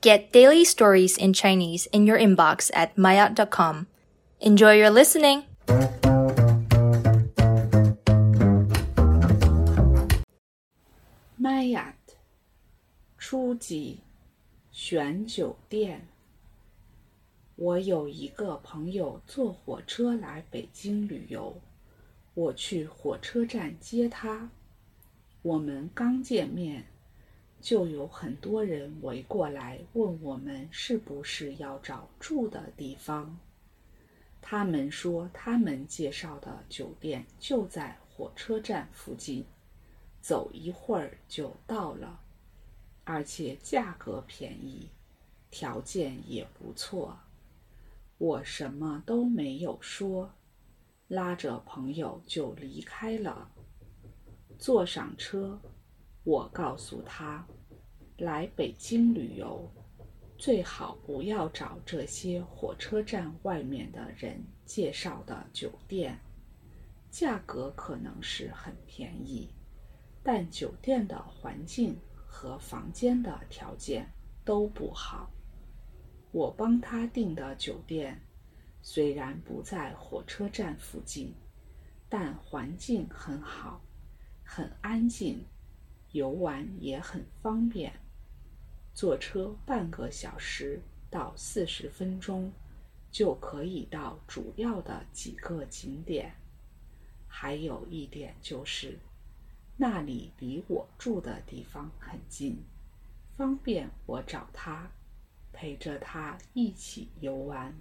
Get daily stories in Chinese in your inbox at maya.com. Enjoy your listening! 麦雅初级选酒店。我有一个朋友坐火车来北京旅游，我去火车站接他。我们刚见面。 就有很多人围过来问我们是不是要找住的地方。他们说他们介绍的酒店就在火车站附近，走一会儿就到了，而且价格便宜，条件也不错。我什么都没有说，拉着朋友就离开了。坐上车。我告诉他，来北京旅游，最好不要找这些火车站外面的人介绍的酒店，价格可能是很便宜，但酒店的环境和房间的条件都不好。我帮他订的酒店虽然不在火车站附近，但环境很好，很安静。游玩也很方便，坐车半个小时到四十分钟就可以到主要的几个景点。还有一点就是，那里离我住的地方很近，方便我找他，陪着他一起游玩。